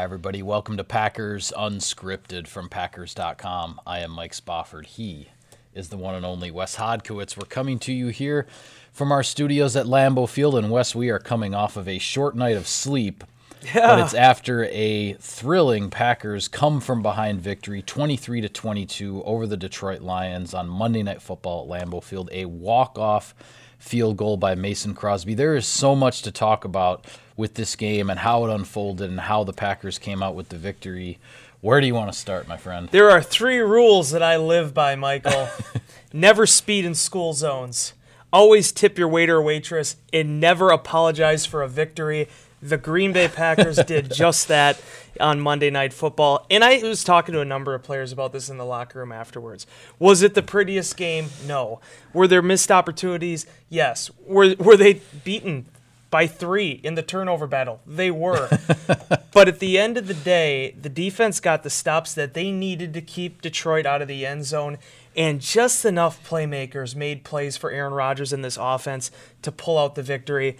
Hi, everybody. Welcome to Packers Unscripted from Packers.com. I am Mike Spofford. He is the one and only Wes Hodkiewicz. We're coming to you here from our studios at Lambeau Field. And, Wes, we are coming off of a short night of sleep. Yeah. But it's after a thrilling Packers come from behind victory, 23 to 22 over the Detroit Lions on Monday Night Football at Lambeau Field. A walk-off field goal by Mason Crosby. There is so much to talk about with this game and how it unfolded and how the Packers came out with the victory. Where do you want to start, my friend? There are three rules that I live by, Michael. never speed in school zones. Always tip your waiter or waitress and never apologize for a victory. The Green Bay Packers did just that on Monday Night Football. And I was talking to a number of players about this in the locker room afterwards. Was it the prettiest game? No. Were there missed opportunities? Yes. Were, were they beaten by three in the turnover battle. They were. but at the end of the day, the defense got the stops that they needed to keep Detroit out of the end zone. And just enough playmakers made plays for Aaron Rodgers in this offense to pull out the victory.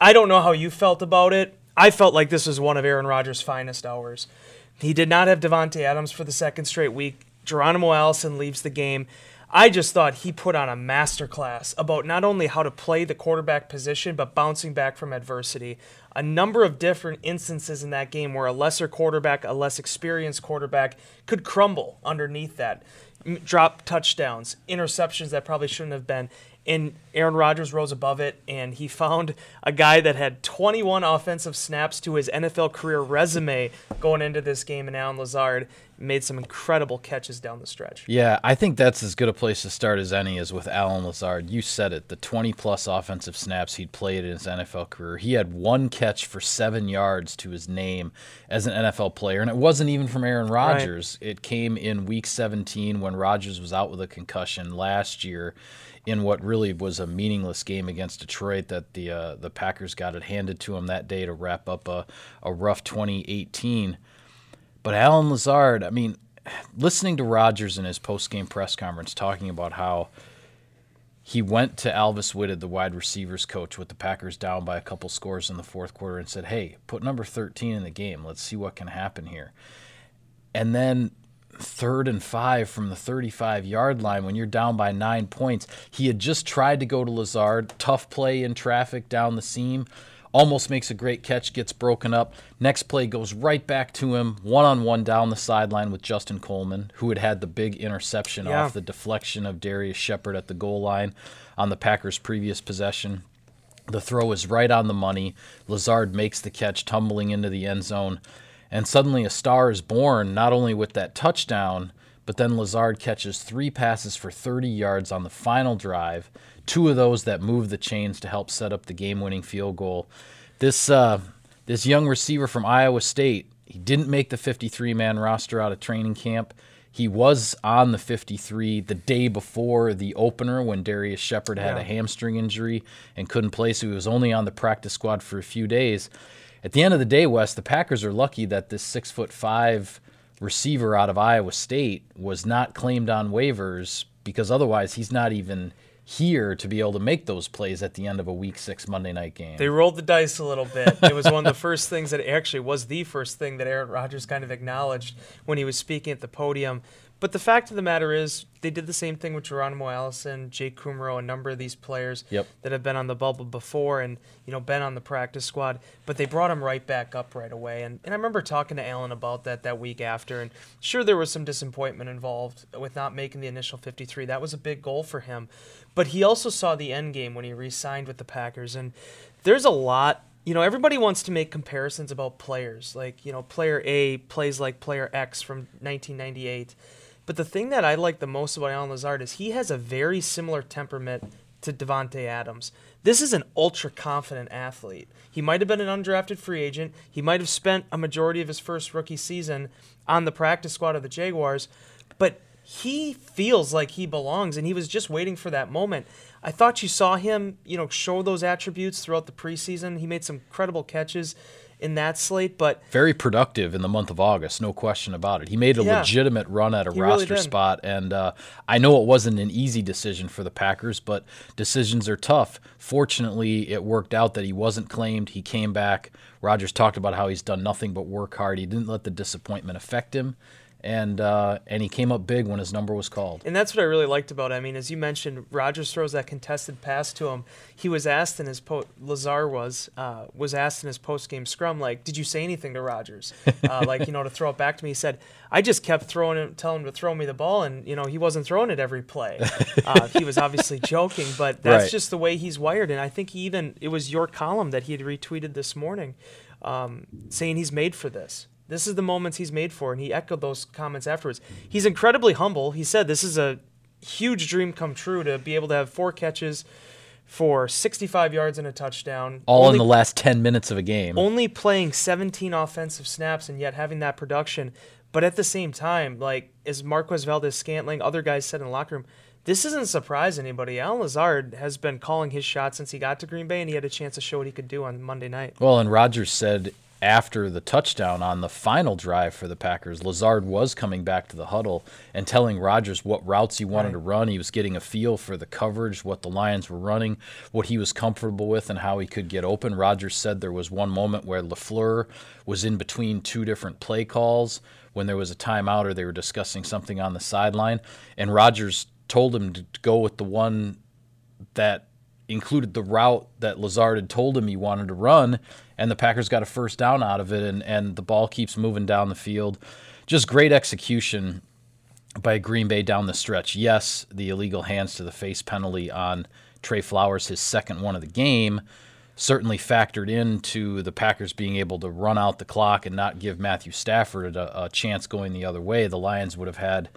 I don't know how you felt about it. I felt like this was one of Aaron Rodgers' finest hours. He did not have Davante Adams for the second straight week. Geronimo Allison leaves the game. I just thought he put on a masterclass about not only how to play the quarterback position, but bouncing back from adversity. A number of different instances in that game where a lesser quarterback, a less experienced quarterback, could crumble underneath that. Drop touchdowns, interceptions that probably shouldn't have been. And Aaron Rodgers rose above it, and he found a guy that had 21 offensive snaps to his NFL career resume going into this game, and Allen Lazard made some incredible catches down the stretch. Yeah, I think that's as good a place to start as any is with Allen Lazard. You said it, the 20 plus offensive snaps he'd played in his NFL career. He had one catch for seven yards to his name as an NFL player, and it wasn't even from Aaron Rodgers. Right. It came in week 17 when Rodgers was out with a concussion last year in what really was a meaningless game against Detroit that the uh, the Packers got it handed to them that day to wrap up a, a rough 2018. But Allen Lazard, I mean, listening to Rodgers in his post-game press conference talking about how he went to Alvis Whitted, the wide receivers coach, with the Packers down by a couple scores in the fourth quarter, and said, "Hey, put number 13 in the game. Let's see what can happen here." And then third and five from the 35 yard line when you're down by nine points. He had just tried to go to Lazard, tough play in traffic down the seam, almost makes a great catch, gets broken up. Next play goes right back to him, one on one down the sideline with Justin Coleman, who had had the big interception yeah. off the deflection of Darrius Shepherd at the goal line on the Packers' previous possession. The throw is right on the money. Lazard makes the catch, tumbling into the end zone. And suddenly a star is born, not only with that touchdown, but then Lazard catches three passes for 30 yards on the final drive, two of those that moved the chains to help set up the game-winning field goal. This uh, this young receiver from Iowa State, he didn't make the 53-man roster out of training camp. He was on the 53 the day before the opener when Darrius Shepherd had yeah. a hamstring injury and couldn't play, so he was only on the practice squad for a few days at the end of the day, Wes, the Packers are lucky that this six foot five receiver out of Iowa State was not claimed on waivers because otherwise he's not even here to be able to make those plays at the end of a week six Monday night game. They rolled the dice a little bit. It was one of the first things that actually was the first thing that Aaron Rodgers kind of acknowledged when he was speaking at the podium. But the fact of the matter is, they did the same thing with Geronimo Allison, Jake Kumerow, a number of these players yep. that have been on the bubble before and you know been on the practice squad. But they brought him right back up right away. And, and I remember talking to Allen about that that week after. And sure, there was some disappointment involved with not making the initial 53. That was a big goal for him. But he also saw the end game when he re-signed with the Packers. And there's a lot you know, everybody wants to make comparisons about players. Like, you know, player A plays like player X from 1998. But the thing that I like the most about Allen Lazard is he has a very similar temperament to Davante Adams. This is an ultra confident athlete. He might have been an undrafted free agent. He might have spent a majority of his first rookie season on the practice squad of the Jaguars, but he feels like he belongs and he was just waiting for that moment. I thought you saw him, you know, show those attributes throughout the preseason. He made some credible catches in that slate, but very productive in the month of August, no question about it. He made a Yeah. legitimate run at a He really roster spot, and uh, I know it wasn't an easy decision for the Packers, but decisions are tough. Fortunately, it worked out that he wasn't claimed. He came back. Rodgers talked about how he's done nothing but work hard. He didn't let the disappointment affect him, and uh, and he came up big when his number was called. And that's what I really liked about it. I mean, as you mentioned, Rodgers throws that contested pass to him. He was asked in his po- Lazard was uh, was asked in his post game scrum, like, "Did you say anything to Rodgers? Uh, like, you know, to throw it back to me?" He said, "I just kept throwing him, telling him to throw me the ball, and you know, he wasn't throwing it every play." Uh, he was obviously joking, but that's Right. just the way he's wired. And I think he even it was your column that he had retweeted this morning, um, saying he's made for this. This is the moments he's made for, and he echoed those comments afterwards. He's incredibly humble. He said this is a huge dream come true to be able to have four catches for 65 yards and a touchdown. All only, in the last ten minutes of a game. only playing 17 offensive snaps and yet having that production. But at the same time, like as Marquez Valdes-Scantling, other guys said in the locker room, this doesn't surprise anybody. Allen Lazard has been calling his shot since he got to Green Bay, and he had a chance to show what he could do on Monday night. Well, and Rodgers said after the touchdown on the final drive for the Packers, Lazard was coming back to the huddle and telling Rodgers what routes he wanted Right. to run. He was getting a feel for the coverage, what the Lions were running, what he was comfortable with, and how he could get open. Rodgers said there was one moment where LaFleur was in between two different play calls when there was a timeout or they were discussing something on the sideline, and Rodgers told him to go with the one that included the route that Lazard had told him he wanted to run, and the Packers got a first down out of it, and, and the ball keeps moving down the field. Just great execution by Green Bay down the stretch. Yes, the illegal hands to the face penalty on Trey Flowers, his second one of the game, certainly factored into the Packers being able to run out the clock and not give Matthew Stafford a, a chance going the other way. The Lions would have had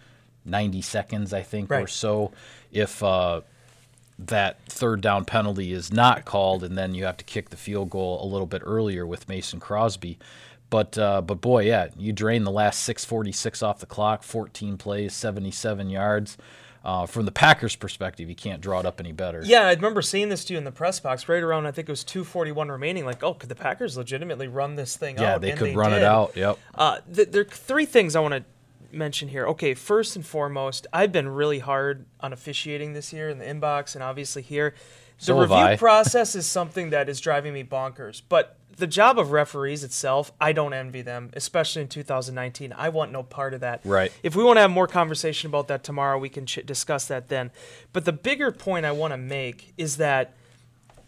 90 seconds, I think, or so if uh, that third down penalty is not called, and then you have to kick the field goal a little bit earlier with Mason Crosby. But uh, but boy, yeah, you drain the last 6:46 off the clock, 14 plays, 77 yards. Uh, from the Packers' perspective, you can't draw it up any better. Yeah, I remember seeing this to you in the press box right around I think it was 241 remaining. Like, oh, could the Packers legitimately run this thing Yeah, out? Yeah, they And could run did. it out. Yep. Uh, th- there are three things I want to mention here. Okay, first and foremost, I've been really hard on officiating this year in the inbox and obviously here. The So review process is something that is driving me bonkers. But the job of referees itself, I don't envy them, especially in 2019. I want no part of that. Right. If we want to have more conversation about that tomorrow, we can ch- discuss that then. But the bigger point I want to make is that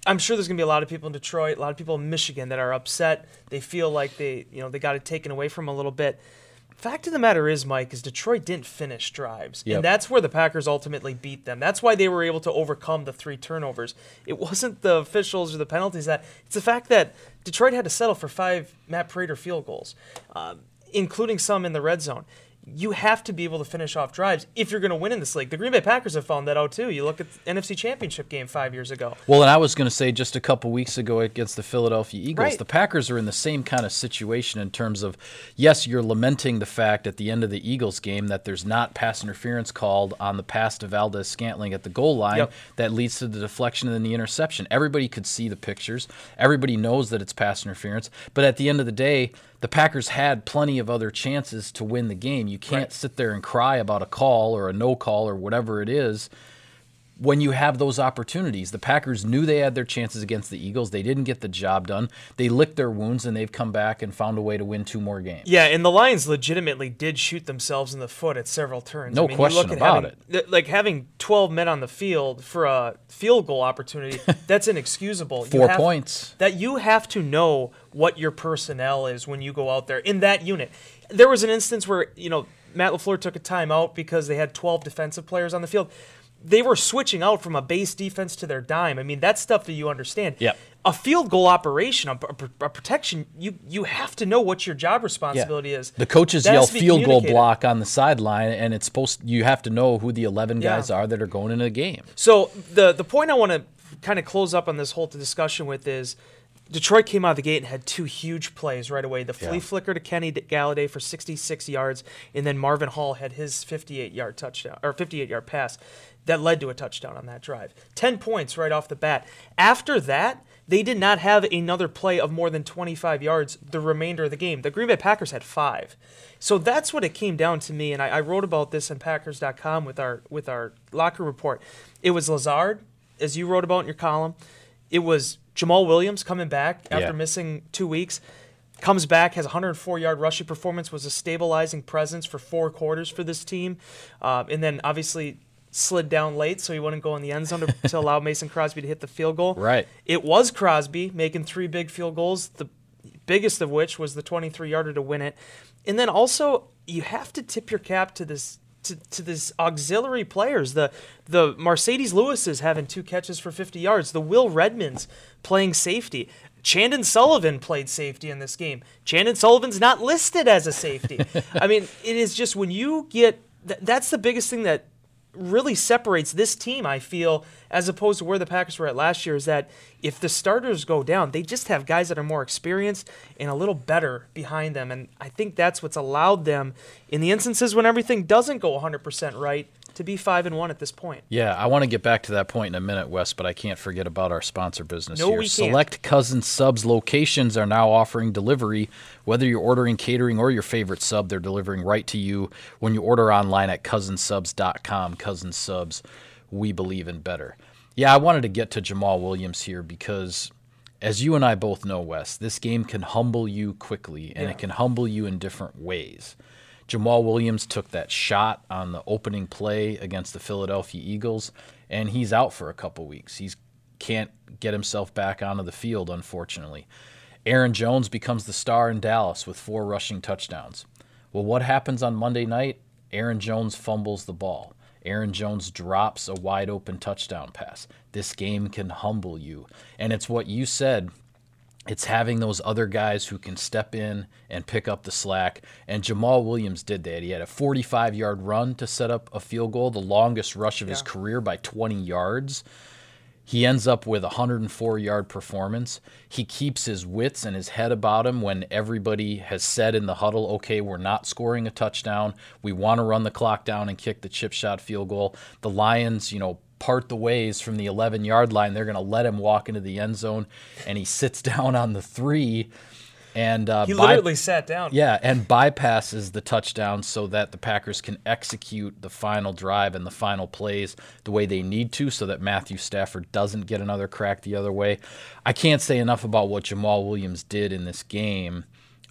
I'm sure there's going to be a lot of people in Detroit, a lot of people in Michigan that are upset. They feel like they, you know, they got it taken away from a little bit. Fact of the matter is, Mike, is Detroit didn't finish drives, Yep. and that's where the Packers ultimately beat them. That's why they were able to overcome the three turnovers. It wasn't the officials or the penalties that it's the fact that Detroit had to settle for five Matt Prater field goals, um, including some in the red zone. You have to be able to finish off drives if you're going to win in this league. The Green Bay Packers have found that out too. You look at the NFC Championship game five years ago. Well, and I was going to say just a couple weeks ago against the Philadelphia Eagles, Right. the Packers are in the same kind of situation in terms of, yes, you're lamenting the fact at the end of the Eagles game that there's not pass interference called on the pass to Valdes-Scantling at the goal line Yep. that leads to the deflection and the interception. Everybody could see the pictures. Everybody knows that it's pass interference. But at the end of the day, the Packers had plenty of other chances to win the game. You can't Right. sit there and cry about a call or a no call or whatever it is when you have those opportunities. The Packers knew they had their chances against the Eagles. They didn't get the job done. They licked their wounds and they've come back and found a way to win two more games. Yeah, and the Lions legitimately did shoot themselves in the foot at several turns. No I mean, you question about having, th- Like having 12 men on the field for a field goal opportunity, that's inexcusable. You Four have- points. That you have to know what your personnel is when you go out there in that unit. There was an instance where, you know, Matt LaFleur took a timeout because they had 12 defensive players on the field. They were switching out from a base defense to their dime. I mean, that's stuff that you understand. Yep. A field goal operation, a, a- a protection, you you have to know what your job responsibility is. The coaches That yell has to be field goal block on the sideline, and it's supposed you have to know who the 11 Yeah. guys are that are going into the game. So the the point I want to kind of close up on this whole discussion with is Detroit came out of the gate and had two huge plays right away. The flea Yeah. flicker to Kenny Golladay for 66 yards, and then Marvin Hall had his 58 yard touchdown or 58 yard pass that led to a touchdown on that drive. 10 points right off the bat. After that, They did not have another play of more than 25 yards the remainder of the game. The Green Bay Packers had five. So that's what it came down to me, and I, I wrote about this on Packers.com with our with our locker report. It was Lazard, as you wrote about in your column. It was Jamaal Williams coming back after Yeah. missing two weeks. Comes back, has 104 yard rushing performance, was a stabilizing presence for four quarters for this team. Uh, and then obviously slid down late, so he wouldn't go in the end zone to, to allow Mason Crosby to hit the field goal. Right. It was Crosby making three big field goals, the biggest of which was the 23 yarder to win it. And then also, you have to tip your cap to this. To, to this auxiliary players, the the Marcedes Lewis is having two catches for 50 yards. The Will Redmonds playing safety. Chandon Sullivan played safety in this game. Chandon Sullivan's not listed as a safety. I mean, it is just when you get th- that's the biggest thing that really separates this team, I feel, as opposed to where the Packers were at last year, is that if the starters go down, they just have guys that are more experienced and a little better behind them. And I think that's what's allowed them, in the instances when everything doesn't go 100% right, to be 5 and 1 at this point. Yeah, I want to get back to that point in a minute, Wes, but I can't forget about our sponsor business No, here. we can't. Select Cousins Subs locations are now offering delivery. Whether you're ordering catering or your favorite sub, they're delivering right to you when you order online at cousinsubs.com. Cousins Subs, we believe in better. Yeah, I wanted to get to Jamaal Williams here because, as you and I both know, Wes, this game can humble you quickly, and Yeah. it can humble you in different ways. Jamaal Williams took that shot on the opening play against the Philadelphia Eagles, and he's out for a couple weeks. He can't get himself back onto the field, unfortunately. Aaron Jones becomes the star in Dallas with four rushing touchdowns. Well, what happens on Monday night? Aaron Jones fumbles the ball. Aaron Jones drops a wide open touchdown pass. This game can humble you. And it's what you said it's having those other guys who can step in and pick up the slack. And Jamaal Williams did that. He had a 45 yard run to set up a field goal, the longest rush of his career by 20 yards. He ends up with a 104 yard performance. He keeps his wits and his head about him when everybody has said in the huddle, okay, we're not scoring a touchdown. We want to run the clock down and kick the chip shot field goal. The Lions, you know, part the ways from the 11 yard line. They're going to let him walk into the end zone, and he sits down on the three. And uh, He literally sat down. yeah, and bypasses the touchdown so that the Packers can execute the final drive and the final plays the way they need to so that Matthew Stafford doesn't get another crack the other way. I can't say enough about what Jamaal Williams did in this game.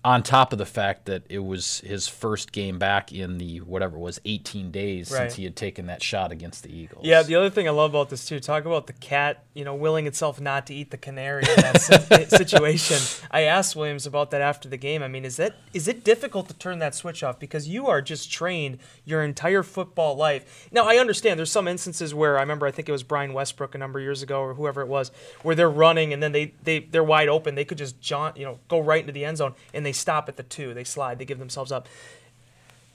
On top of the fact that it was his first game back in the whatever it was 18 days Right. since he had taken that shot against the Eagles. Yeah, the other thing I love about this too, talk about the cat, you know, willing itself not to eat the canary in that situation. I asked Williams about that after the game. I mean, is that is it difficult to turn that switch off because you are just trained your entire football life. Now, I understand there's some instances where I remember I think it was Brian Westbrook a number of years ago or whoever it was where they're running and then they they they're wide open. They could just jaunt, you know, go right into the end zone and they stop at the 2. They slide, they give themselves up.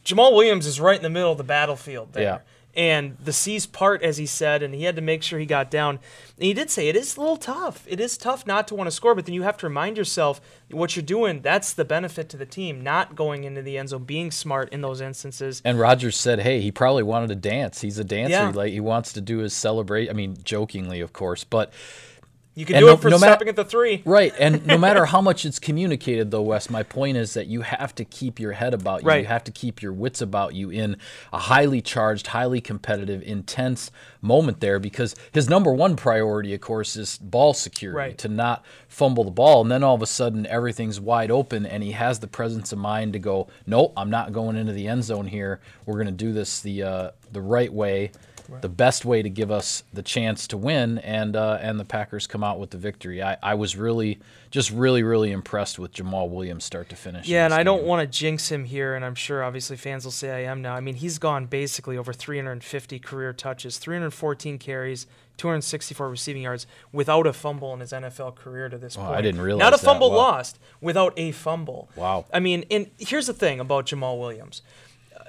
Jamaal Williams is right in the middle of the battlefield there. Yeah. And the seas part, as he said, and he had to make sure he got down. And he did say it is a little tough. It is tough not to want to score, but then you have to remind yourself what you're doing. That's the benefit to the team, not going into the end zone, being smart in those instances. And Rodgers said, "Hey, he probably wanted to dance. He's a dancer. Yeah. Like he wants to do his celebrate. I mean, jokingly, of course, but You can And do no- it for no stopping at the three. Right, and no matter how much it's communicated, though, Wes, my point is that you have to keep your head about you. Right. You have to keep your wits about you in a highly charged, highly competitive, intense moment there. Because his number one priority, of course, is ball security Right. to not fumble the ball. And then all of a sudden, everything's wide open, and he has the presence of mind to go, "Nope, I'm not going into the end zone here. We're going to do this the uh, the right way." The best way to give us the chance to win, and uh, and the Packers come out with the victory. I, I was really, just really, really impressed with Jamaal Williams start to finish. Yeah, and I don't want to jinx him here, and I'm sure obviously fans will say I am now. I mean, he's gone basically over 350 career touches, 314 carries, 264 receiving yards without a fumble in his NFL career to this Oh, I didn't realize Not a fumble Wow. lost, without a fumble. Wow. I mean, and here's the thing about Jamaal Williams.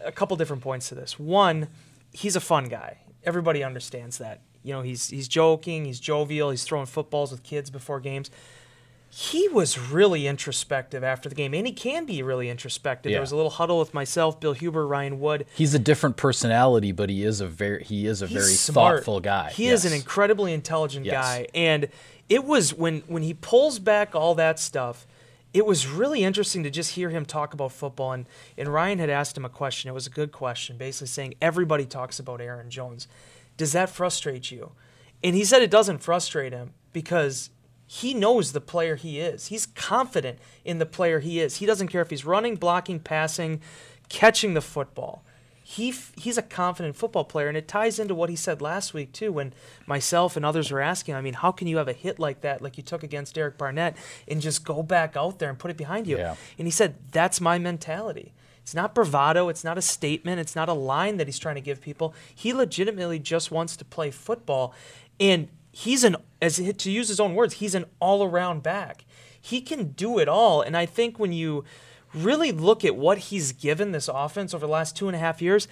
A couple different points to this. One, he's a fun guy. Everybody understands that. You know, he's he's joking, he's jovial, he's throwing footballs with kids before games he was really introspective after the game, and he can be really introspective. Yeah. There was a little huddle with myself, Bill Huber, Ryan Wood. He's a different personality, but he is a very he is a He's very smart. thoughtful guy. He is an incredibly intelligent Yes. guy, and it was when when he pulls back all that stuff. It was really interesting to just hear him talk about football, and, and Ryan had asked him a question. It was a good question, basically saying everybody talks about Aaron Jones. Does that frustrate you? And he said it doesn't frustrate him because he knows the player he is. He's confident in the player he is. He doesn't care if he's running, blocking, passing, catching the football. He f- he's a confident football player, and it ties into what he said last week too, when myself and others were asking. I mean, how can you have a hit like that, like you took against Derek Barnett, and just go back out there and put it behind you? Yeah. And he said, "That's my mentality." It's not bravado. It's not a statement. It's not a line that he's trying to give people. He legitimately just wants to play football, and he's an as to use his own words, he's an all-around back. He can do it all, and I think when you really look at what he's given this offense over the last two and a half years,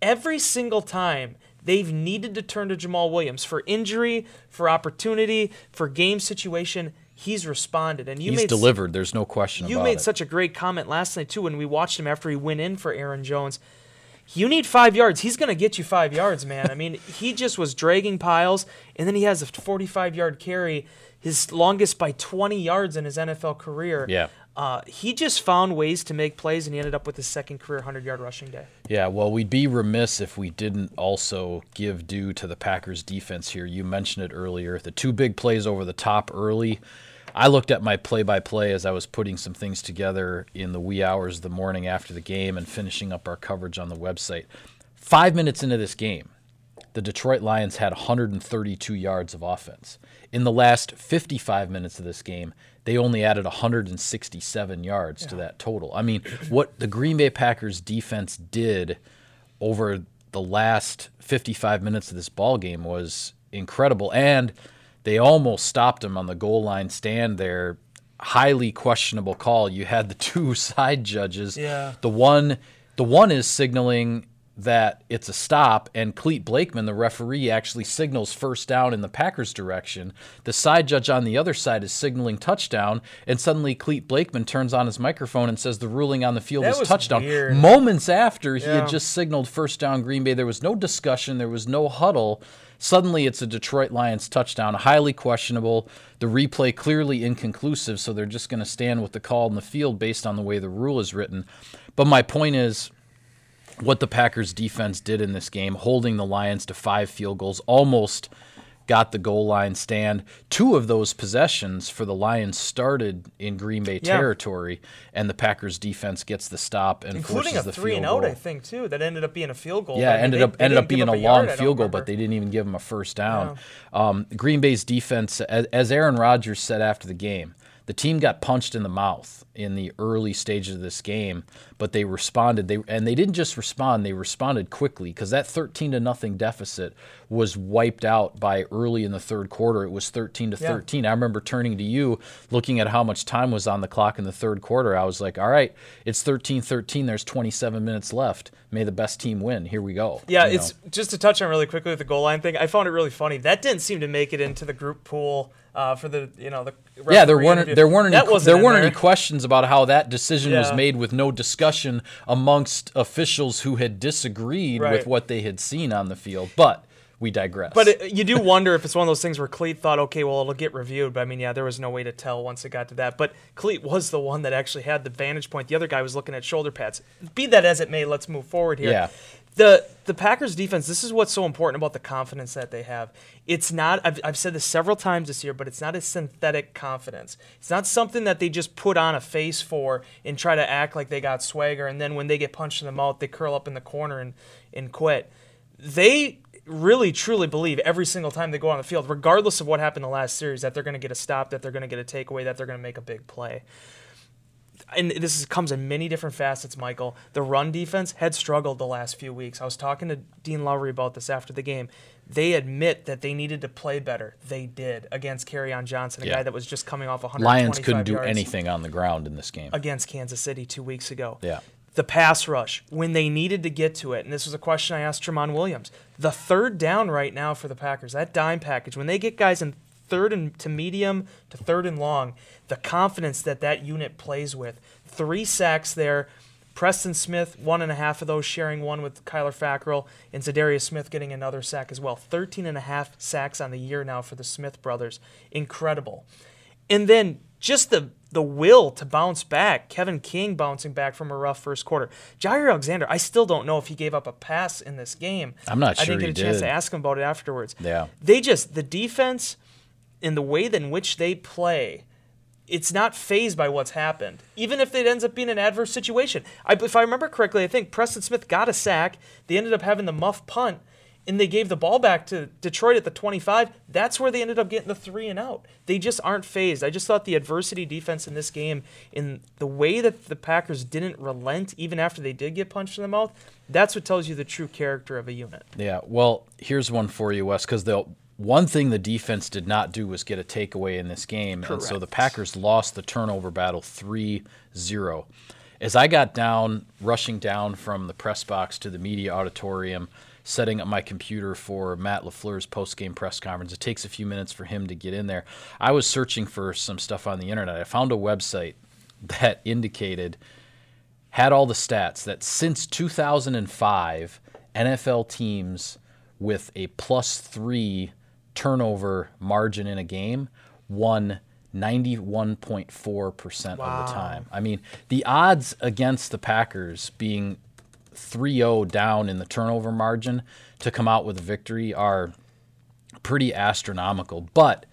every single time they've needed to turn to Jamaal Williams for injury, for opportunity, for game situation, he's responded. And you He's made delivered. There's no question you made it. such a great comment last night too when we watched him after he went in for Aaron Jones. You need five yards. He's going to get you five yards, man. I mean, he just was dragging piles, and then he has a 45 yard carry, his longest by 20 yards in his NFL career. Yeah. Uh, he just found ways to make plays, and he ended up with his second career 100 yard rushing day. Yeah, well, we'd be remiss if we didn't also give due to the Packers defense here. You mentioned it earlier. The two big plays over the top early. I looked at my play by play as I was putting some things together in the wee hours of the morning after the game and finishing up our coverage on the website. Five minutes into this game, the Detroit Lions had 132 yards of offense. In the last 55 minutes of this game, they only added 167 yards to that total. I mean, what the Green Bay Packers defense did over the last 55 minutes of this ball game was incredible and they almost stopped him on the goal line stand there highly questionable call you had the two side judges Yeah. the one the one is signaling that it's a stop and Clete Blakeman the referee actually signals first down in the Packers direction. The side judge on the other side is signaling touchdown and suddenly Clete Blakeman turns on his microphone and says the ruling on the field That is touchdown. weird. moments after he had just signaled first down Green Bay. There was no discussion. There was no huddle. Suddenly it's a Detroit Lions touchdown. Highly questionable. The replay clearly inconclusive so they're just going to stand with the call in the field based on the way the rule is written. But my point is what the Packers defense did in this game, holding the Lions to five field goals, almost got the goal line stand. Two of those possessions for the Lions started in Green Bay Yeah. territory, and the Packers defense gets the stop and Including a forces the three and out, goal. I think, too, that ended up being a field goal. Yeah, I mean, ended they- up they ended up being a yard, long field goal, but they didn't even give him a first down. Um, Green Bay's defense, as Aaron Rodgers said after the game, the team got punched in the mouth in the early stages of this game, but they responded. They and they didn't just respond; they responded quickly because that thirteen to nothing deficit was wiped out by early in the third quarter. It was thirteen to Yeah. thirteen. I remember turning to you, looking at how much time was on the clock in the third quarter. I was like, "All right, it's 13-13. There's 27 minutes left. May the best team win. Here we go." Yeah, You it's know? just to touch on really quickly with the goal line thing. I found it really funny. That didn't seem to make it into the group pool uh, for the you know the yeah. There weren't interview. there weren't any there weren't there. any questions about how that decision was made with no discussion amongst officials who had disagreed Right. with what they had seen on the field. But we digress. But it, you do wonder if it's one of those things where Clete thought, okay, well, it'll get reviewed. But I mean, yeah, there was no way to tell once it got to that. But Clete was the one that actually had the vantage point. The other guy was looking at shoulder pads. Be that as it may, let's move forward here. Yeah. The the Packers defense, this is what's so important about the confidence that they have. It's not I've, I've said this several times this year, but it's not a synthetic confidence. It's not something that they just put on a face for and try to act like they got swagger and then when they get punched in the mouth, they curl up in the corner and, and quit. They really truly believe every single time they go on the field, regardless of what happened the last series, that they're going to get a stop, that they're going to get a takeaway, that they're going to make a big play and this is, comes in many different facets, Michael. The run defense had struggled the last few weeks. I was talking to Dean Lowry about this after the game. They admit that they needed to play better. They did against Kerryon Johnson, a Yeah. guy that was just coming off 125 Lions couldn't do anything on the ground in this game. against Kansas City two weeks ago. Yeah. The pass rush, when they needed to get to it, and this was a question I asked Tramon Williams. The third down right now for the Packers, that dime package, when they get guys in third and to medium to third and long, the confidence that that unit plays with. Three sacks there. Preston Smith, one and a half of those, sharing one with Kyler Fackrell, and Za'Darius Smith getting another sack as well. 13 and a half sacks on the year now for the Smith brothers. Incredible. And then just the the will to bounce back. Kevin King bouncing back from a rough first quarter. Jaire Alexander, I still don't know if he gave up a pass in this game. I'm not I didn't get a he chance did. to ask him about it afterwards. Yeah. They just the defense and the way in which they play, it's not phased by what's happened. Even if it ends up being an adverse situation. I, if I remember correctly, I think Preston Smith got a sack. They ended up having the muff punt, and they gave the ball back to Detroit at the 25. That's where they ended up getting the three and out. They just aren't phased. I just thought the adversity defense in this game, in the way that the Packers didn't relent even after they did get punched in the mouth, that's what tells you the true character of a unit. Yeah. Well, here's one for you, Wes, because the one thing the defense did not do was get a takeaway in this game. And so the Packers lost the turnover battle 3 0. As I got down, rushing down from the press box to the media auditorium, setting up my computer for Matt LaFleur's post game press conference, it takes a few minutes for him to get in there. I was searching for some stuff on the internet. I found a website that indicated had all the stats that since 2005, NFL teams with a plus three turnover margin in a game won 91.4% of the time. I mean, the odds against the Packers being 3 0 down in the turnover margin to come out with a victory are pretty astronomical. But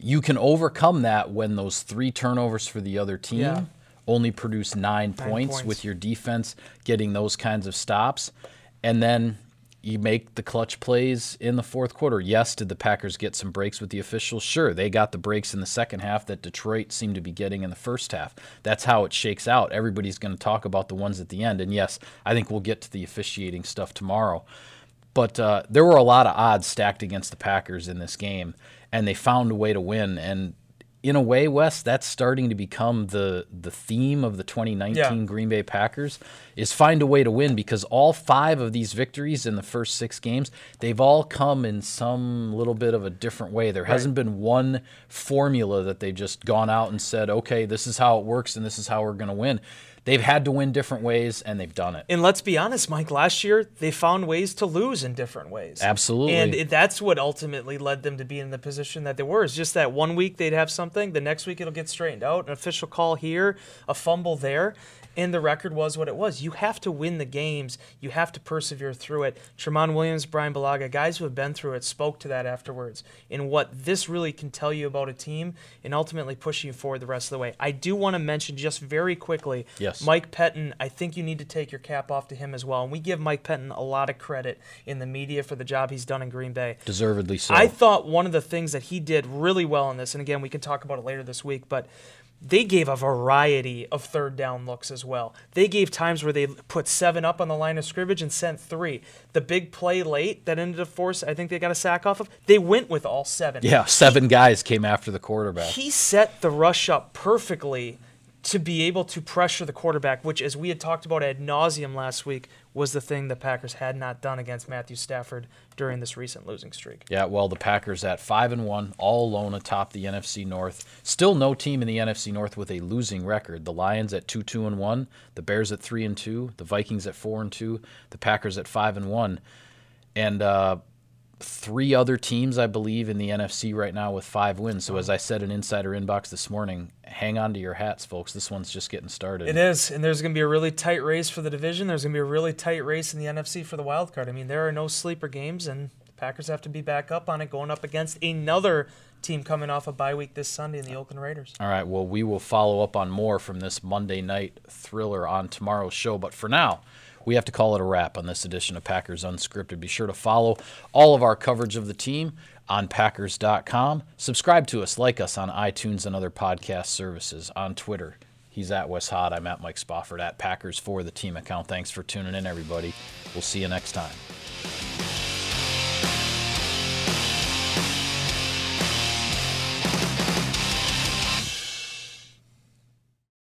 you can overcome that when those three turnovers for the other team Yeah. only produce nine, points, points. with your defense getting those kinds of stops. And then you make the clutch plays in the fourth quarter. Yes, did the Packers get some breaks with the officials? Sure, they got the breaks in the second half that Detroit seemed to be getting in the first half. That's how it shakes out. Everybody's going to talk about the ones at the end. And yes, I think we'll get to the officiating stuff tomorrow. But uh, there were a lot of odds stacked against the Packers in this game, and they found a way to win. And in a way, Wes, that's starting to become the the theme of the 2019 Yeah. Green Bay Packers is find a way to win because all five of these victories in the first six games, they've all come in some little bit of a different way. There hasn't been one formula that they've just gone out and said, okay, this is how it works and this is how we're going to win. They've had to win different ways and they've done it. And let's be honest, Mike, last year they found ways to lose in different ways. Absolutely. And it, that's what ultimately led them to be in the position that they were. It's just that one week they'd have something, the next week it'll get straightened out, an official call here, a fumble there, and the record was what it was. You have to win the games. You have to persevere through it. Tramon Williams, Bryan Bulaga, guys who have been through it, spoke to that afterwards and what this really can tell you about a team and ultimately pushing you forward the rest of the way. I do want to mention just very quickly Yes. Mike Pettine, I think you need to take your cap off to him as well. And we give Mike Pettine a lot of credit in the media for the job he's done in Green Bay. Deservedly so. I thought one of the things that he did really well in this, and again, we can talk about it later this week, but they gave a variety of third down looks as well. They gave times where they put seven up on the line of scrimmage and sent three. The big play late that ended up force, I think they got a sack off of. They went with all seven. yeah, seven guys came after the quarterback. He set the rush up perfectly to be able to pressure the quarterback, which, as we had talked about ad nauseum last week, was the thing the Packers had not done against Matthew Stafford during this recent losing streak. Yeah, well, the Packers at five and one, all alone atop the NFC North. Still no team in the NFC North with a losing record. The Lions at two two and one, the Bears at three and two, the Vikings at four and two, the Packers at five and one, and uh, three other teams, I believe, in the NFC right now with five wins. So as I said in Insider Inbox this morning, hang on to your hats, folks. This one's just getting started. It is, and there's going to be a really tight race for the division. There's going to be a really tight race in the NFC for the wild card. I mean, there are no sleeper games, and the Packers have to be back up on it, going up against another team coming off a bye week this Sunday in the Oakland Raiders. All right, well, we will follow up on more from this Monday night thriller on tomorrow's show. But for now, we have to call it a wrap on this edition of Packers Unscripted. Be sure to follow all of our coverage of the team on Packers.com. Subscribe to us, like us on iTunes and other podcast services, on Twitter. He's at Wes Hot. I'm at Mike Spofford at Packers for the team account. Thanks for tuning in, everybody. We'll see you next time.